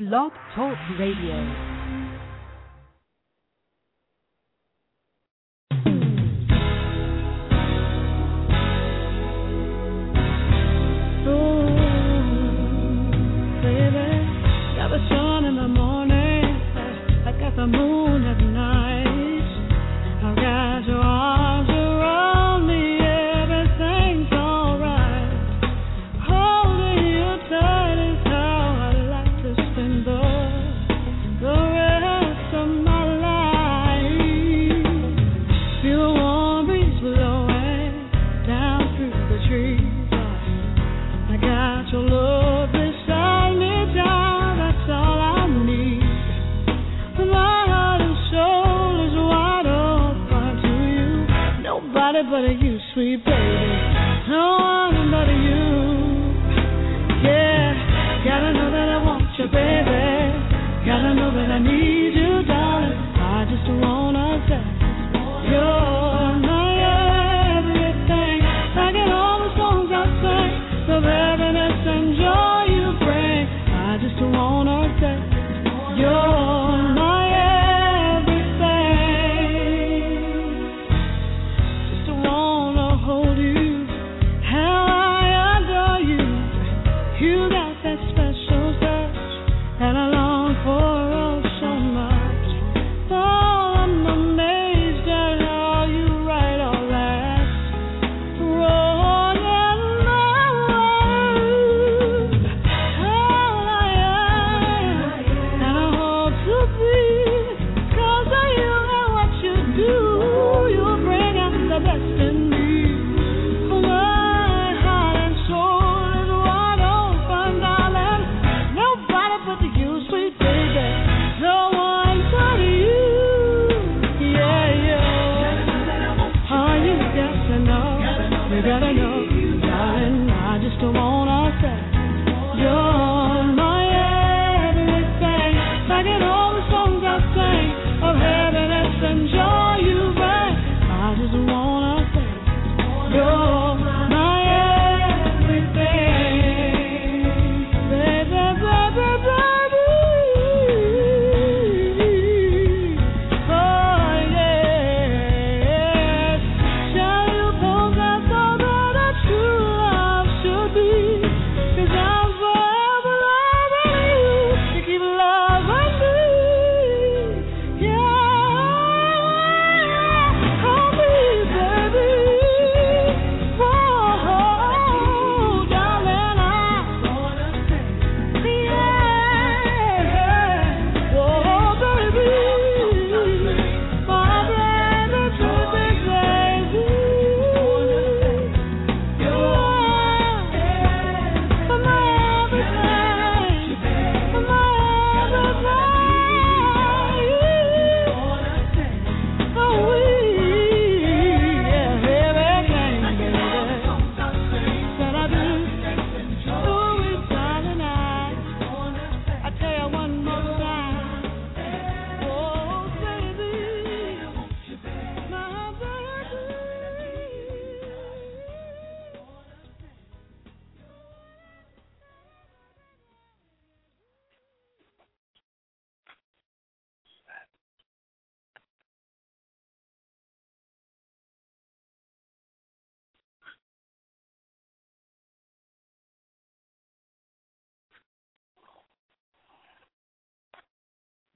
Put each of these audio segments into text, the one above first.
Blog Talk Radio. that special touch that I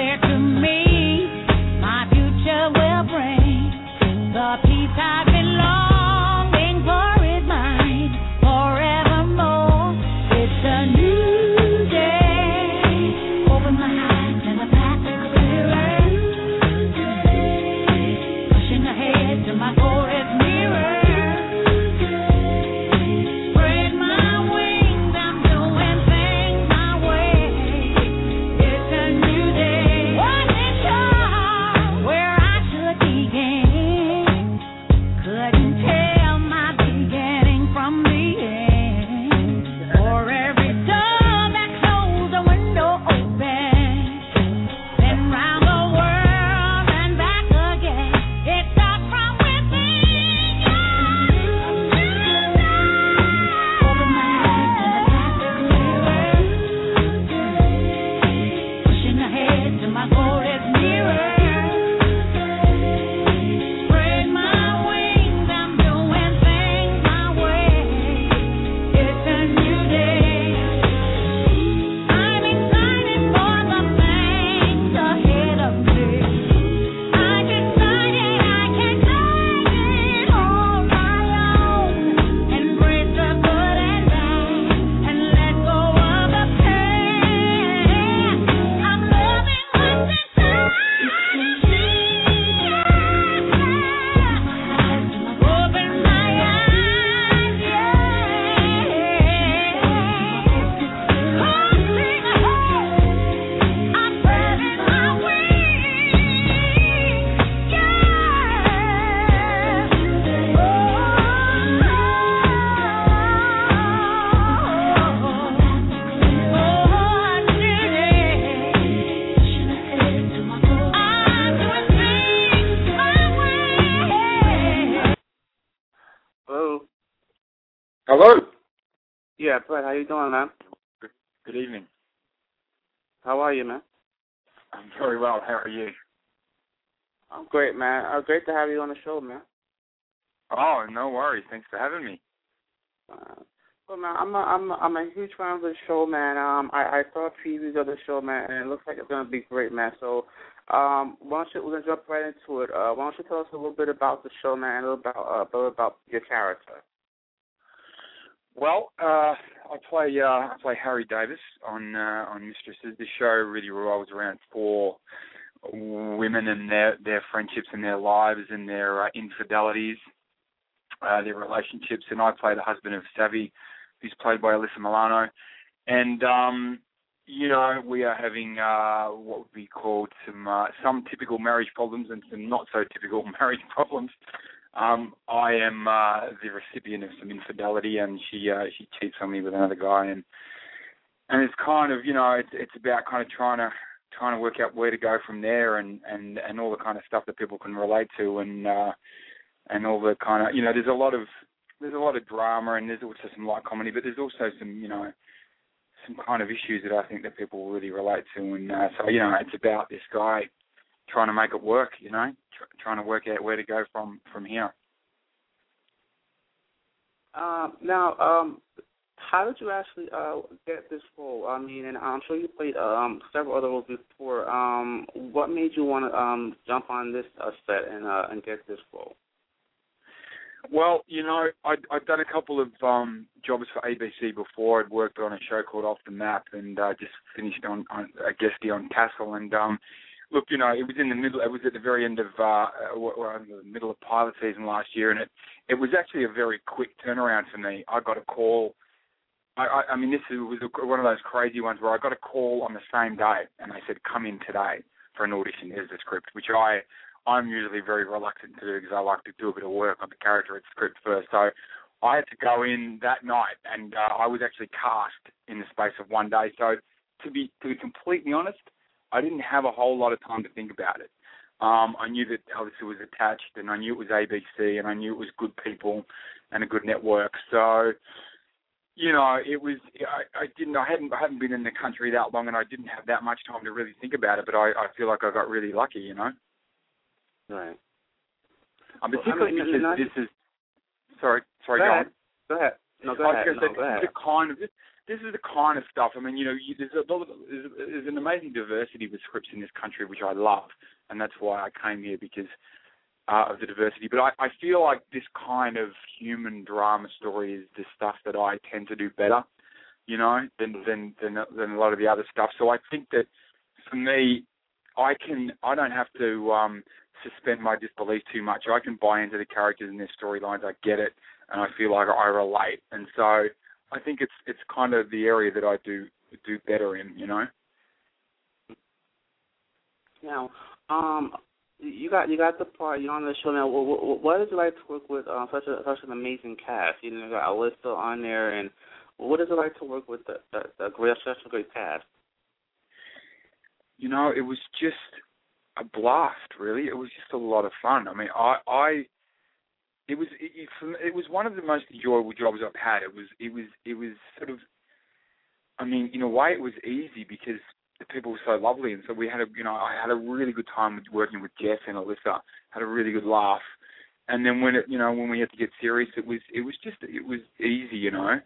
declare to me. Yeah, Brett, how you doing, man? Good evening. How are you, man? I'm very well. How are you? I'm great, man. Uh, great to have you on the show, man. Oh, no worries. Thanks for having me. Uh, well, man, I'm a, I'm a, I'm a huge fan of the show, man. Um, I I saw previews of the show, man, and it looks like it's gonna be great, man. So, um, why don't you we're gonna jump right into it. Uh, why don't you tell us a little bit about the show, man, and a little about uh, a little about your character. Well, uh, I play uh, I play Harry Davis on uh, on Mistresses. The show really revolves around four women and their their friendships and their lives and their uh, infidelities, uh, their relationships. And I play the husband of Savvy, who's played by Alyssa Milano. And um, you know, we are having uh, what would be called some uh, some typical marriage problems and some not so typical marriage problems. Um, I am uh, the recipient of some infidelity, and she uh, she cheats on me with another guy, and and it's kind of you know it's it's about kind of trying to trying to work out where to go from there, and and and all the kind of stuff that people can relate to, and uh, and all the kind of you know there's a lot of there's a lot of drama, and there's also some light comedy, but there's also some you know some kind of issues that I think that people really relate to, and uh, so you know it's about this guy trying to make it work, you know, tr- trying to work out where to go from from here. Um, now, um, how did you actually uh, get this role? I mean, and I'm sure you played um, several other roles before. Um, what made you want to um, jump on this uh, set and uh, and get this role? Well, you know, I'd, I'd done a couple of um, jobs for ABC before. I'd worked on a show called Off the Map, and uh, just finished on, on a guestie on Castle. And um, look, you know, it was in the middle. It was at the very end of uh, well, in the middle of pilot season last year, and it it was actually a very quick turnaround for me. I got a call. I, I, I mean, this was one of those crazy ones where I got a call on the same day, and they said, "Come in today for an audition. Here's the script," which I I'm usually very reluctant to do because I like to do a bit of work on the character and script first. So I had to go in that night, and uh, I was actually cast in the space of one day. So to be to be completely honest, I didn't have a whole lot of time to think about it. Um, I knew that obviously it was attached, and I knew it was ABC, and I knew it was good people and a good network. So, you know, it was. I, I didn't. I hadn't. I hadn't been in the country that long, and I didn't have that much time to really think about it. But I, I feel like I got really lucky. You know. Right. Um, particularly well, I mean, because not, this is. Sorry. Sorry. Go Go, ahead. on. Go ahead. No, go ahead. No, go ahead. the kind of this, this is the kind of stuff. I mean, you know, you, there's, a, there's, there's an amazing diversity with scripts in this country, which I love, and that's why I came here because uh, of the diversity. But I, I feel like this kind of human drama story is the stuff that I tend to do better, you know, than than than, than a lot of the other stuff. So I think that for me, I can I don't have to um, suspend my disbelief too much. I can buy into the characters and their storylines. I get it, and I feel like I relate. And so I think it's it's kind of the area that I do do better in, you know. Now, um, you got you got the part. You're on the show now. What, what, what is it like to work with uh, such a such an amazing cast? You know, you got Alyssa on there, and what is it like to work with the, the, the great such a great cast? You know, it was just a blast. Really, it was just a lot of fun. I mean, I I it was it, it was one of the most enjoyable jobs I've had. It was it was it was sort of I mean, in a way, it was easy because the people were so lovely, and so we had a you know I had a really good time with working with Jeff and Alyssa. Had a really good laugh, and then when it you know when we had to get serious, it was it was just it was easy, you know.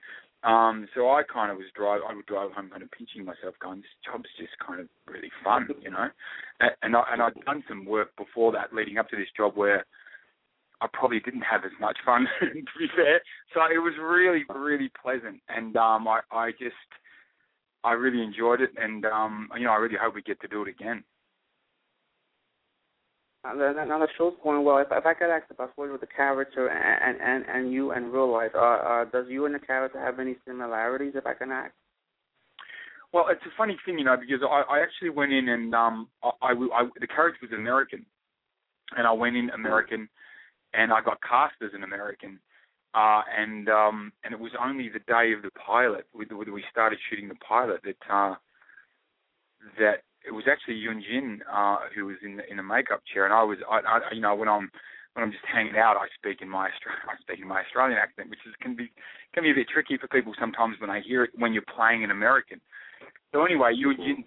Um, so I kind of was drive. I would drive home kind of pinching myself, going, "This job's just kind of really fun," you know. And, and I and I'd done some work before that, leading up to this job, where I probably didn't have as much fun, to be fair. So it was really, really pleasant, and um, I, I just, I really enjoyed it, and um, you know, I really hope we get to do it again. Now the, now the show's going well. If, if I could ask about what with the character and and and you in real life, uh, uh, does you and the character have any similarities? If I can ask. Well, it's a funny thing, you know, because I, I actually went in and um, I, I, I, the character was American, and I went in American, and I got cast as an American, uh, and um, and it was only the day of the pilot, we, we started shooting the pilot, that uh, that it was actually Yunjin uh, who was in the, in the makeup chair, and I was, I, I you know, when I went on when I'm just hanging out, I speak in my I speak in my Australian accent, which is can be can be a bit tricky for people sometimes when they hear it when you're playing in American. So anyway, you, you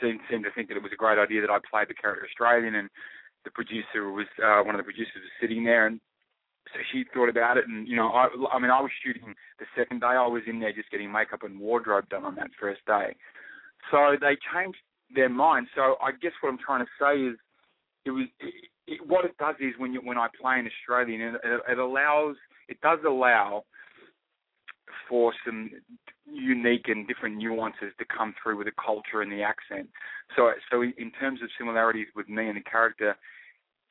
seem seem to think that it was a great idea that I played the character Australian, and the producer was uh, one of the producers was sitting there, and so she thought about it, and you know, I I mean, I was shooting the second day. I was in there just getting makeup and wardrobe done on that first day. So they changed their mind. So I guess what I'm trying to say is, it was it, it, what it does is when you when I play in Australian, it, it allows it does allow for some unique and different nuances to come through with the culture and the accent. So, so in terms of similarities with me and the character,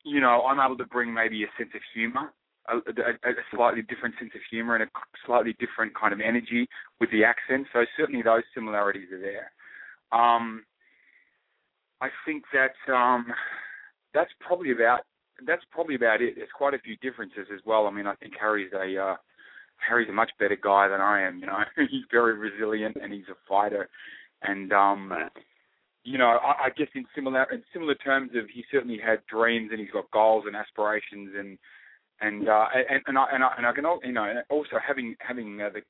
you know, I'm able to bring maybe a sense of humour, a, a, a slightly different sense of humour, and a slightly different kind of energy with the accent. So certainly those similarities are there. Um, I think that um, that's probably about that's probably about it. There's quite a few differences as well. I mean, I think Harry's a uh, Harry's a much better guy than I am. You know, he's very resilient and he's a fighter. And um, you know, I, I guess in similar in similar terms of he certainly had dreams and he's got goals and aspirations and and uh, and and I and I, and I can you know also having having uh, the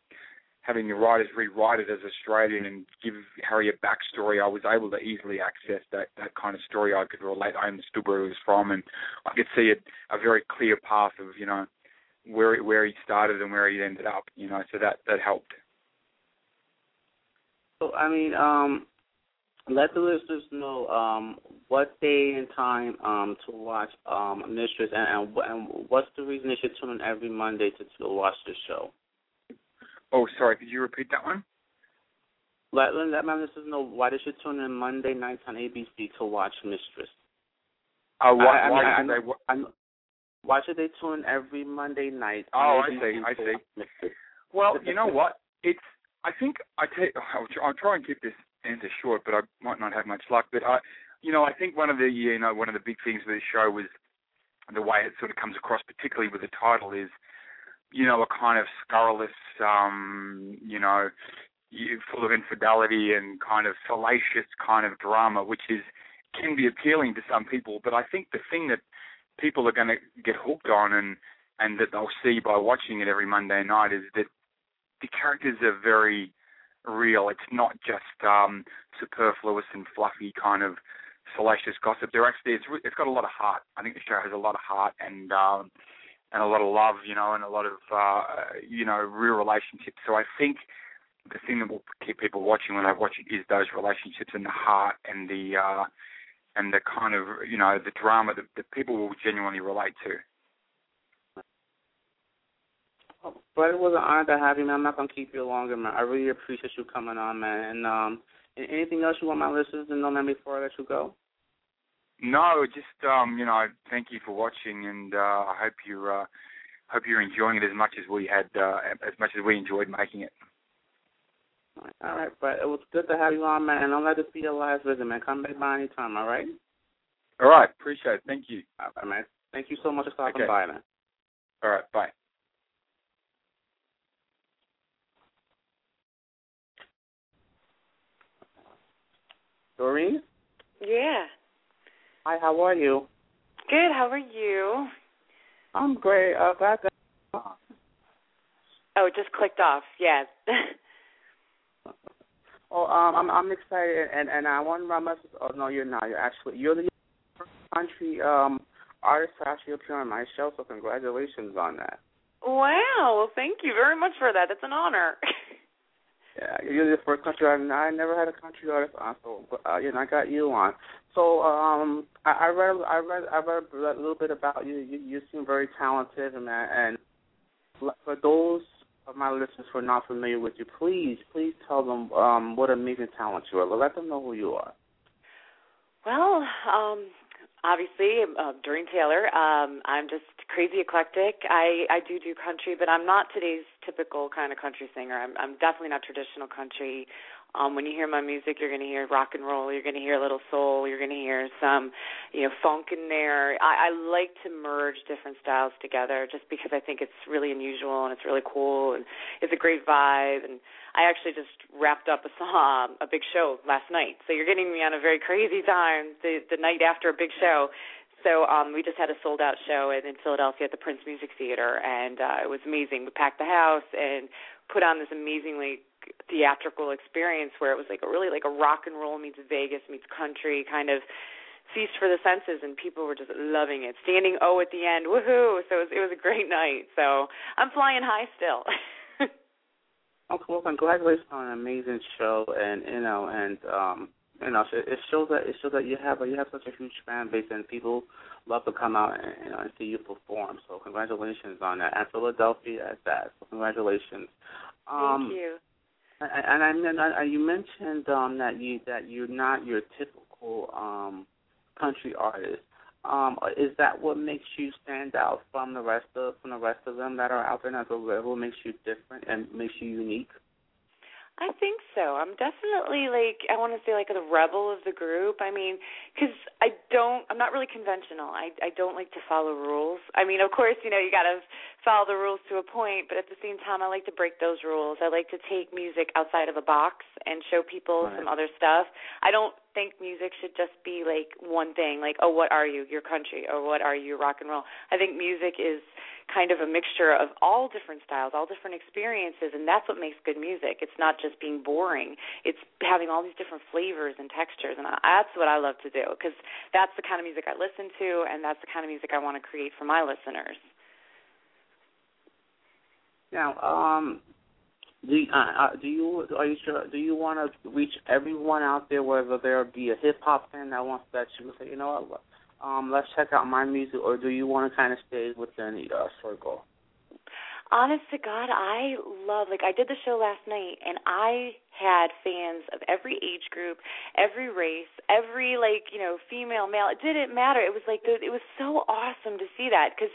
having the writers rewrite it as Australian and give Harry a backstory, I was able to easily access that that kind of story. I could relate. I understood where he was from, and I could see a, a very clear path of you know where where he started and where he ended up. You know, so that that helped. So I mean, um, let the listeners know um, what day and time um, to watch um, Mistress, and, and, and what's the reason they should tune in every Monday to, to watch the show. Oh, sorry. Could you repeat that one? Let let my listeners know why they should tune in Monday nights on ABC to watch Mistress. Uh, why, I, I, why I, I, they? I, why should they tune in every Monday night? Oh, I see. I see. Well, you know what? It's. I think I take. I'll, I'll try and keep this answer short, but I might not have much luck. But I, you know, I think one of the you know one of the big things with the show was the way it sort of comes across, particularly with the title, is you know a kind of scurrilous, um, you know, full of infidelity and kind of salacious kind of drama, which is can be appealing to some people. But I think the thing that people are going to get hooked on and and that they'll see by watching it every Monday night is that the characters are very real. It's not just um, superfluous and fluffy kind of salacious gossip. They're actually it's it's got a lot of heart. I think the show has a lot of heart and um, and a lot of love, you know, and a lot of uh, you know real relationships. So I think the thing that will keep people watching when they watch it is those relationships and the heart and the uh, and the kind of you know the drama that, that people will genuinely relate to. But it was an honor to have you, man. I'm not gonna keep you longer, man. I really appreciate you coming on, man. And um, anything else you want my listeners to know, man, before I let you go? No, just um, you know, thank you for watching, and uh, I hope you uh, hope you're enjoying it as much as we had, uh, as much as we enjoyed making it. All right, but it was good to have you on, man. And don't let this be your last visit, man. Come back by anytime, all right? All right, appreciate it. Thank you. All right, man. Thank you so much for stopping okay. by, man. All right, bye. Doreen? Yeah. Hi, how are you? Good. How are you? I'm great. Uh, glad to. Oh, it just clicked off. Yeah. Oh, um, I'm I'm excited, and and I want to run my. Oh no, you're not. You're actually you're the country um artist to actually appear on my show. So congratulations on that. Wow. Well, thank you very much for that. That's an honor. yeah, you're the first country artist. I never had a country artist on, so uh, you know I got you on. So um, I, I read I read I read a little bit about you. You, you seem very talented, and and for those of my listeners who are not familiar with you, please, please tell them um, what amazing talent you are. Let them know who you are. Well, um, obviously, uh, Doreen Taylor. Um, I'm just crazy eclectic. I I do do country, but I'm not today's typical kind of country singer. I'm I'm definitely not traditional country. Um, when you hear my music, you're going to hear rock and roll. You're going to hear a little soul. You're going to hear some, you know, funk in there. I, I like to merge different styles together, just because I think it's really unusual and it's really cool and it's a great vibe. And I actually just wrapped up a song, a big show last night. So you're getting me on a very crazy time, the the night after a big show. So um, we just had a sold out show in, in Philadelphia at the Prince Music Theater, and uh, it was amazing. We packed the house and put on this amazingly theatrical experience where it was like a really like a rock and roll meets Vegas meets country kind of feast for the senses and people were just loving it standing o at the end woohoo so it was, it was a great night so i'm flying high still oh well congratulations on an amazing show and you know and um you know, it shows that it shows that you have you have such a huge fan base and people love to come out and you know and see you perform. So congratulations on that. And Philadelphia at that. So congratulations. Um, Thank you. And, and and I, you mentioned um, that you that you're not your typical um, country artist. Um, is that what makes you stand out from the rest of from the rest of them that are out there? That's what makes you different and makes you unique. I think so. I'm definitely like I want to say like the rebel of the group. I mean, because I don't, I'm not really conventional. I I don't like to follow rules. I mean, of course, you know, you got to follow the rules to a point, but at the same time, I like to break those rules. I like to take music outside of a box and show people right. some other stuff. I don't think music should just be like one thing, like oh, what are you, your country, or what are you, rock and roll. I think music is kind of a mixture of all different styles, all different experiences, and that's what makes good music. It's not just being boring. It's having all these different flavors and textures, and that's what I love to do because that's the kind of music I listen to, and that's the kind of music I want to create for my listeners. Now, um, do you, uh, uh, do you are you sure do you want to reach everyone out there, whether there be a hip hop fan that wants that you say, you know what, um, let's check out my music, or do you want to kind of stay within the uh, circle? Honest to God, I love like I did the show last night, and I had fans of every age group, every race, every like you know female, male. It didn't matter. It was like it was so awesome to see that because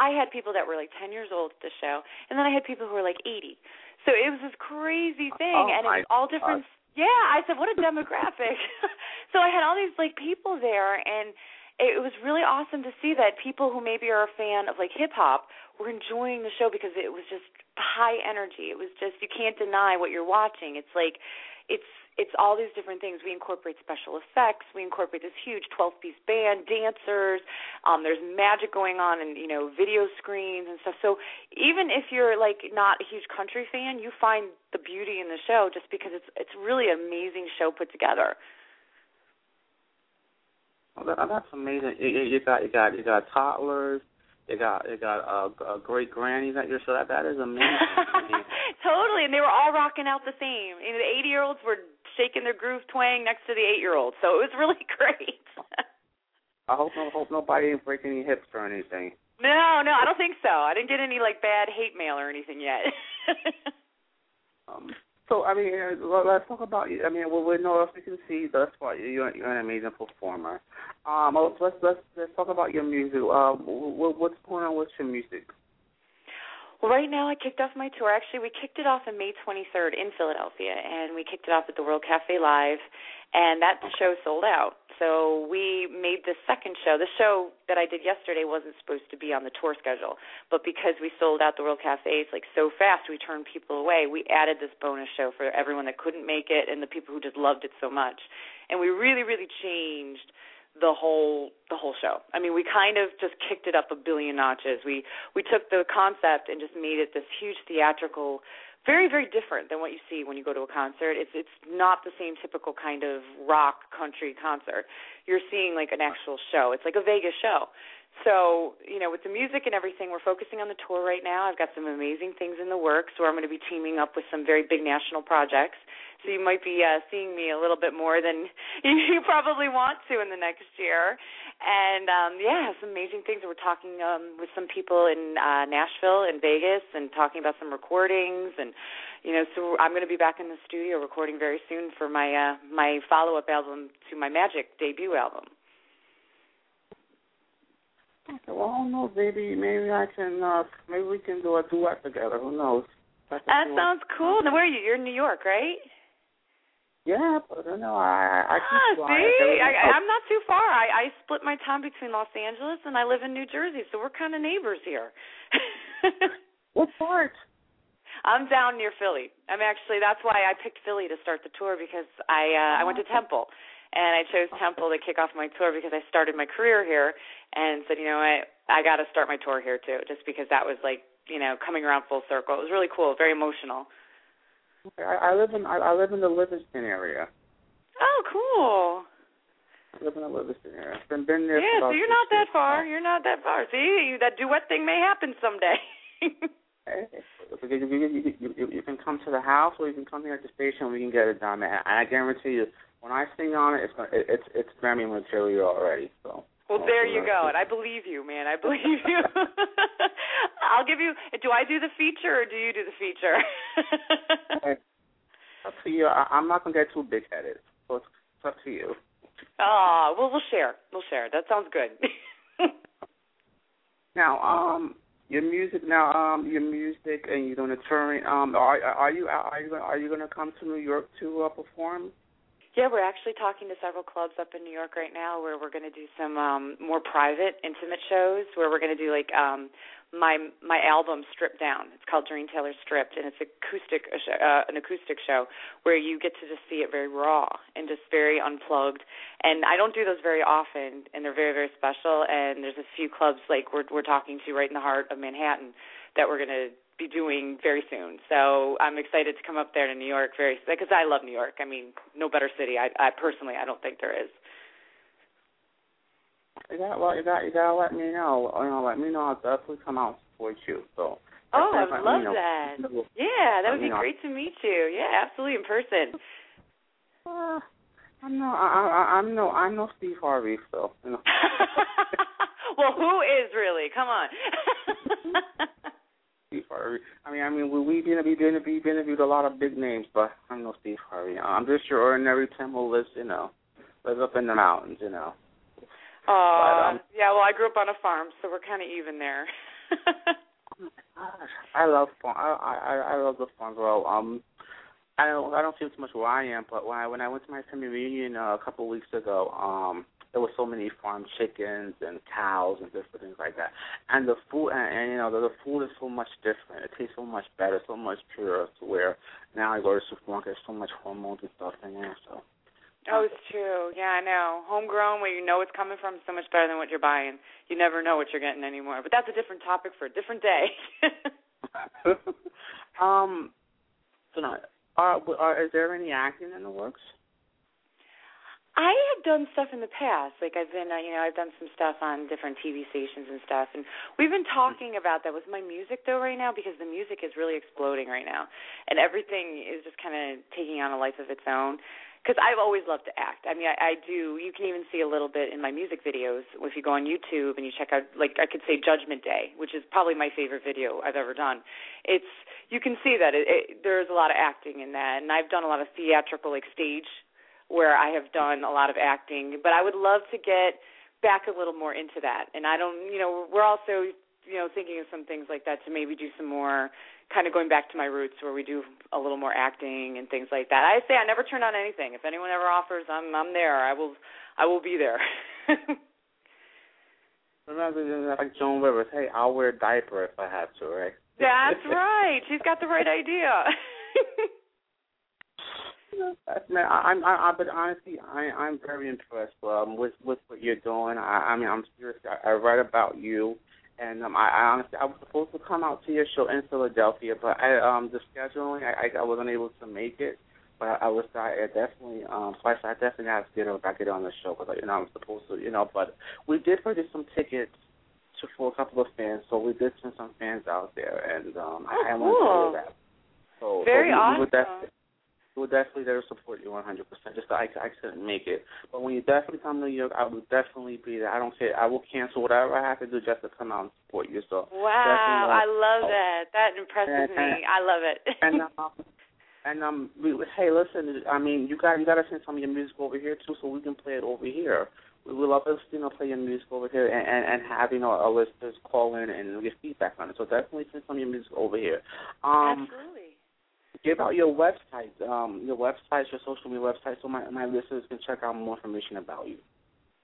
I had people that were like ten years old at the show, and then I had people who were like eighty. So it was this crazy thing, oh, and it was all different. God. Yeah, I said, what a demographic. so I had all these like people there, and it was really awesome to see that people who maybe are a fan of like hip hop were enjoying the show because it was just high energy. It was just you can't deny what you're watching. It's like it's it's all these different things. We incorporate special effects. We incorporate this huge 12-piece band, dancers. Um, there's magic going on, and you know, video screens and stuff. So even if you're like not a huge country fan, you find the beauty in the show just because it's it's really an amazing show put together. Oh, that's amazing. You, you got you got you got toddlers. You got you got uh, uh, great grannies at your so That that is amazing. totally, and they were all rocking out the same. You know, the eighty year olds were shaking their groove twang next to the eight year olds, so it was really great. I hope no hope nobody didn't break any hips or anything. No, no, I don't think so. I didn't get any like bad hate mail or anything yet. um, so I mean, uh, let's talk about you. I mean, well, we know if we can see thus far, you're, you're an amazing performer. Um, let's let's let's talk about your music. Uh, what's going on with your music? Well, right now I kicked off my tour. Actually, we kicked it off on May 23rd in Philadelphia, and we kicked it off at the World Cafe Live, and that show sold out. So we made the second show. The show that I did yesterday wasn't supposed to be on the tour schedule, but because we sold out the World Cafes like so fast, we turned people away. We added this bonus show for everyone that couldn't make it and the people who just loved it so much, and we really, really changed the whole the whole show. I mean, we kind of just kicked it up a billion notches. We we took the concept and just made it this huge theatrical very very different than what you see when you go to a concert. It's it's not the same typical kind of rock country concert. You're seeing like an actual show. It's like a vegas show. So you know with the music and everything we're focusing on the tour right now. I've got some amazing things in the works where i'm going to be teaming up with some very big national projects so you might be uh, seeing me a little bit more than you probably want to in the next year. And um, yeah, some amazing things. We're talking um, with some people in uh, Nashville and Vegas, and talking about some recordings. And you know, so I'm going to be back in the studio recording very soon for my uh, my follow up album to my Magic debut album. Okay, well, I don't know, baby. Maybe I can. uh Maybe we can do a duet together. Who knows? That sounds cool. Now, where are you? You're in New York, right? Yeah, but I don't know I I keep ah, see, I, I'm not too far. I I split my time between Los Angeles and I live in New Jersey, so we're kind of neighbors here. what part? I'm down near Philly. I'm actually that's why I picked Philly to start the tour because I uh I went to Temple and I chose Temple to kick off my tour because I started my career here, and said, you know what, I got to start my tour here too, just because that was like, you know, coming around full circle. It was really cool, very emotional. I, I live in I, I live in the Livingston area. Oh, cool. I live in the Livingston area. I've been, been there. Yeah, so you're not that far. now. You're not that far. See, you, that duet thing may happen someday. Hey, you, you, you, you, you, you can come to the house, or you can come here at the station. We can get it done. And I guarantee you, when I sing on it, it's gonna, it, it's it's Grammy material already. So. Well, there you go, and I believe you, man. I believe you. I'll give you. Do I do the feature or do you do the feature? Up to you. I, I'm not gonna get too big headed. So it's, it's up to you. oh, well, we'll share. We'll share. That sounds good. Now, um, your music. Now, um, your music, and you're doing a touring. Um, are are you are you are you gonna come to New York to uh, perform? Yeah, we're actually talking to several clubs up in New York right now where we're going to do some um more private, intimate shows where we're going to do like um my my album stripped down. It's called Doreen Taylor Stripped and it's acoustic uh, an acoustic show where you get to just see it very raw and just very unplugged. And I don't do those very often and they're very very special and there's a few clubs like we're we're talking to right in the heart of Manhattan that we're going to be doing very soon. So I'm excited to come up there to New York very because I love New York. I mean, no better city. I, I personally I don't think there is. You got well, you got you gotta let me know. You know, let me know. I'll definitely come out and support you. So. Oh, I would love know. that. Yeah, that would be know. great to meet you. Yeah, absolutely in person. Uh, I'm no, I, I, I'm no, I'm no Steve Harvey, so you know. well, who is really? Come on. Harvey. I mean, I mean, we we've been we've been we've interviewed a lot of big names, but I'm no Steve Harvey. I'm just your ordinary Temple lives, you know, lives up in the mountains, you know. Oh, um, yeah. Well, I grew up on a farm, so we're kind of even there. I love farm. I I I love the farm. Well, um, I don't I don't feel too much where I am, but when I when I went to my family reunion uh, a couple of weeks ago, um, there were so many farm chickens and cows and different things like that. And the food and, and you know the, the food is so much different. It tastes so much better, so much purer. To where now I go to the supermarket, there's so much hormones and stuff in there. So oh, it's true. Yeah, I know. Homegrown, where you know it's coming from, is so much better than what you're buying. You never know what you're getting anymore. But that's a different topic for a different day. um, so now, are, are is there any acting in the works? I have done stuff in the past. Like I've been, uh, you know, I've done some stuff on different TV stations and stuff. And we've been talking about that with my music though right now because the music is really exploding right now, and everything is just kind of taking on a life of its own. Because I've always loved to act. I mean, I, I do. You can even see a little bit in my music videos if you go on YouTube and you check out, like I could say, Judgment Day, which is probably my favorite video I've ever done. It's you can see that it, it, there's a lot of acting in that, and I've done a lot of theatrical, like stage where I have done a lot of acting, but I would love to get back a little more into that. And I don't, you know, we're also, you know, thinking of some things like that to maybe do some more kind of going back to my roots where we do a little more acting and things like that. I say I never turn on anything. If anyone ever offers, I'm I'm there. I will I will be there. Remember, like Joan Rivers, hey, I'll wear a diaper if I have to, right? That's right. She's got the right idea. Man, I, I'm, I, I, but honestly, I, I'm very impressed um, with with what you're doing. I, I mean, I'm serious. I, I read about you, and um, I, I honestly, I was supposed to come out to your show in Philadelphia, but I, um, the scheduling, I, I, I wasn't able to make it. But I was, I definitely, um, so I, I definitely have to get her back get on the show because, you know, I'm supposed to, you know. But we did purchase some tickets to for a couple of fans, so we did send some fans out there, and um, Oh, I, I want to tell you that. So, Very so we awesome. we would definitely there to support you 100%. Just I, I couldn't make it, but when you definitely come to New York, I will definitely be there. I don't care. I will cancel whatever I have to do just to come out and support you. So wow, I love that. That impresses And- me. I love it. and um, and um, we, hey, listen. I mean, you got you got to send some of your music over here too, so we can play it over here. We would love to, you know, play your music over here and, and, and have you know our listeners call in and get feedback on it. So definitely send some of your music over here. Um, Absolutely. Give out your website, um, your website, your social media website, so my my listeners can check out more information about you.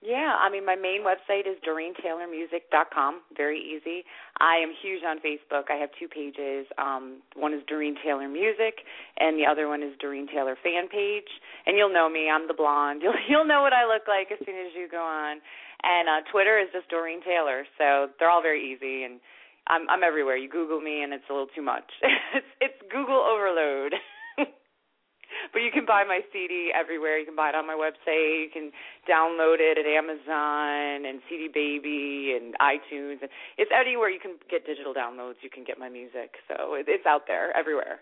Yeah, I mean, my main website is DoreenTaylorMusic.com. Very easy. I am huge on Facebook. I have two pages. Um, one is Doreen Taylor Music, and the other one is Doreen Taylor Fan Page. And you'll know me. I'm the blonde. You'll you'll know what I look like as soon as you go on. And uh, Twitter is just Doreen Taylor. So they're all very easy, and I'm I'm everywhere. You Google me, and it's a little too much. it's it's Google overload. but you can buy my CD everywhere. You can buy it on my website. You can download it at Amazon and CD Baby and iTunes. And it's anywhere you can get digital downloads. You can get my music, so it, it's out there everywhere.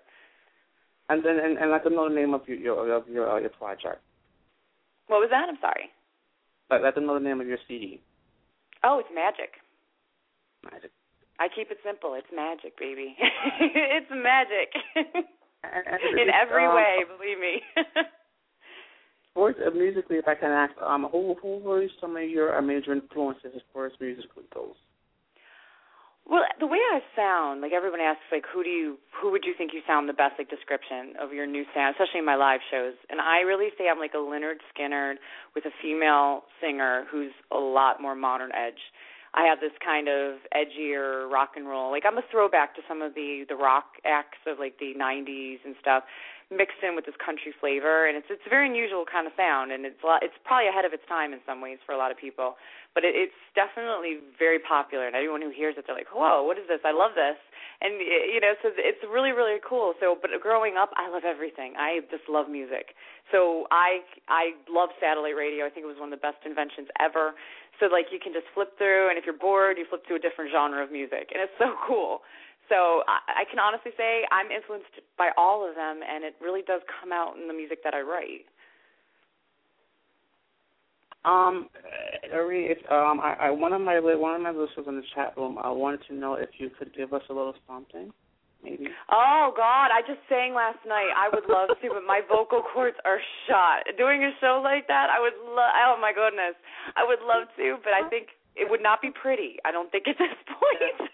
And then and, and let them know the name of your your of your uh, your project. What was that? I'm sorry. Let, let them know the name of your CD. Oh, it's Magic. Magic. I keep it simple. It's magic, baby. it's magic. In every um, way, believe me. Towards uh, musically, if I can ask, um, who who were some of your uh, major influences as far as musically goes? well, the way I sound, like everyone asks, like who do you, who would you think you sound the best, like description of your new sound, especially in my live shows. And I really say I'm like a Lynyrd Skynyrd with a female singer who's a lot more modern edge. I have this kind of edgier rock and roll. Like I'm a throwback to some of the the rock acts of like the 90s and stuff mixed in with this country flavor and it's it's a very unusual kind of sound and it's a lot, it's probably ahead of its time in some ways for a lot of people but it, it's definitely very popular and everyone who hears it they're like whoa what is this? I love this. And you know so it's really really cool. So but growing up i love everything. I just love music. So i i love satellite radio. I think it was one of the best inventions ever so like you can just flip through and if you're bored you flip to a different genre of music and it's so cool so I, I can honestly say I'm influenced by all of them, and it really does come out in the music that I write. Um, Ari, if um, I, I one of my one of my listeners in the chat room, I wanted to know if you could give us a little something, maybe. Oh God, I just sang last night. I would love to, but my vocal cords are shot. Doing a show like that, I would love. Oh my goodness, I would love to, but I think it would not be pretty. I don't think at this point.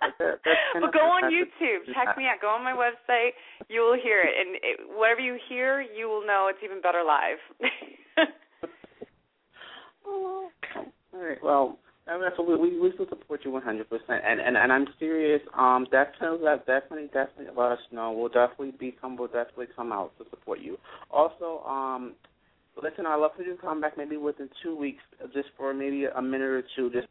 Kind but go on YouTube, check me out. Go on my website. You will hear it, and it, whatever you hear, you will know it's even better live. Oh, okay. All right. Well, I mean, so we we still support you 100, percent and and and I'm serious. Um, definitely, definitely, definitely let us know. We'll definitely become. We'll definitely come out to support you. Also, um, listen, I'd love for you to come back maybe within two weeks, just for maybe a minute or two. Just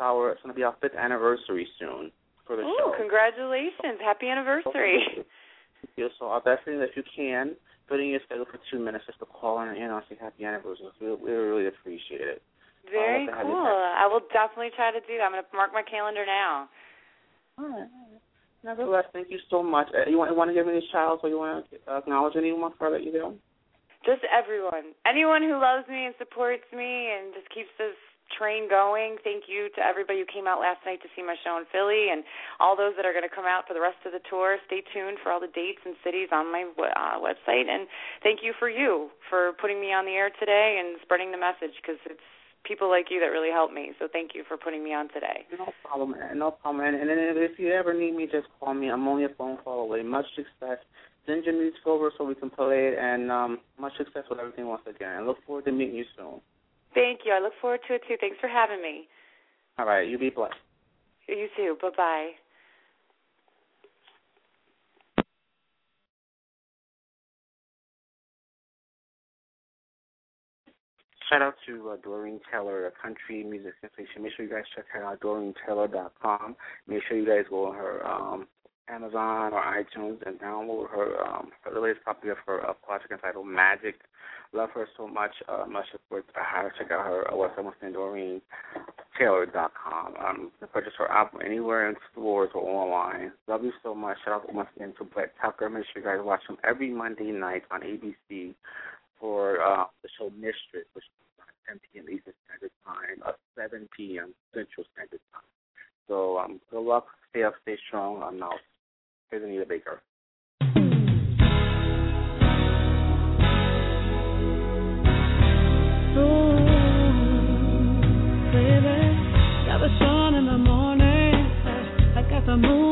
our it's going to be our fifth anniversary soon for the oh, show. congratulations! Happy anniversary. Thank you. So I'll definitely, if you can, put in your schedule for two minutes just to call in and you know say happy anniversary. We we really appreciate it. Very I'll have to have you cool. I will definitely try to do that. I'm going to mark my calendar now. All right. Nevertheless, thank you so much. Uh, you want you want to give any shout outs or you want to acknowledge anyone before I let you go? Just everyone. Anyone who loves me and supports me and just keeps this train going. Thank you to everybody who came out last night to see my show in Philly and all those that are going to come out for the rest of the tour. Stay tuned for all the dates and cities on my uh, website. And thank you for you for putting me on the air today and spreading the message because it's people like you that really help me. So thank you for putting me on today. No problem, man. No problem. And, and then if you ever need me, just call me. I'm only a phone call away. Much success. Send your music over so we can play it, and um, much success with everything once again. I look forward to meeting you soon. Thank you. I look forward to it too. Thanks for having me. All right. You be blessed. You too. Bye bye. Shout out to uh, Doreen Taylor, a country music sensation. Make sure you guys check her out, DoreenTaylor.com. Make sure you guys go on her um, Amazon or iTunes and download her um, her latest copy of her uh, project entitled Magic. Love her so much. Uh, much support. Highly check out her uh, website DoreenTaylor.com. Um, you can purchase her album anywhere in stores or online. Love you so much. Shout out once again to Brett Tucker. Make sure you guys watch him every Monday night on ABC for uh, the show Mistress, which is 10 p.m. Eastern Standard Time, uh, 7 p.m. Central Standard Time. So um, good luck, stay up, stay strong. I'm out. Here's Anita Baker. Ooh, baby, got the sun in the morning. I got the moon.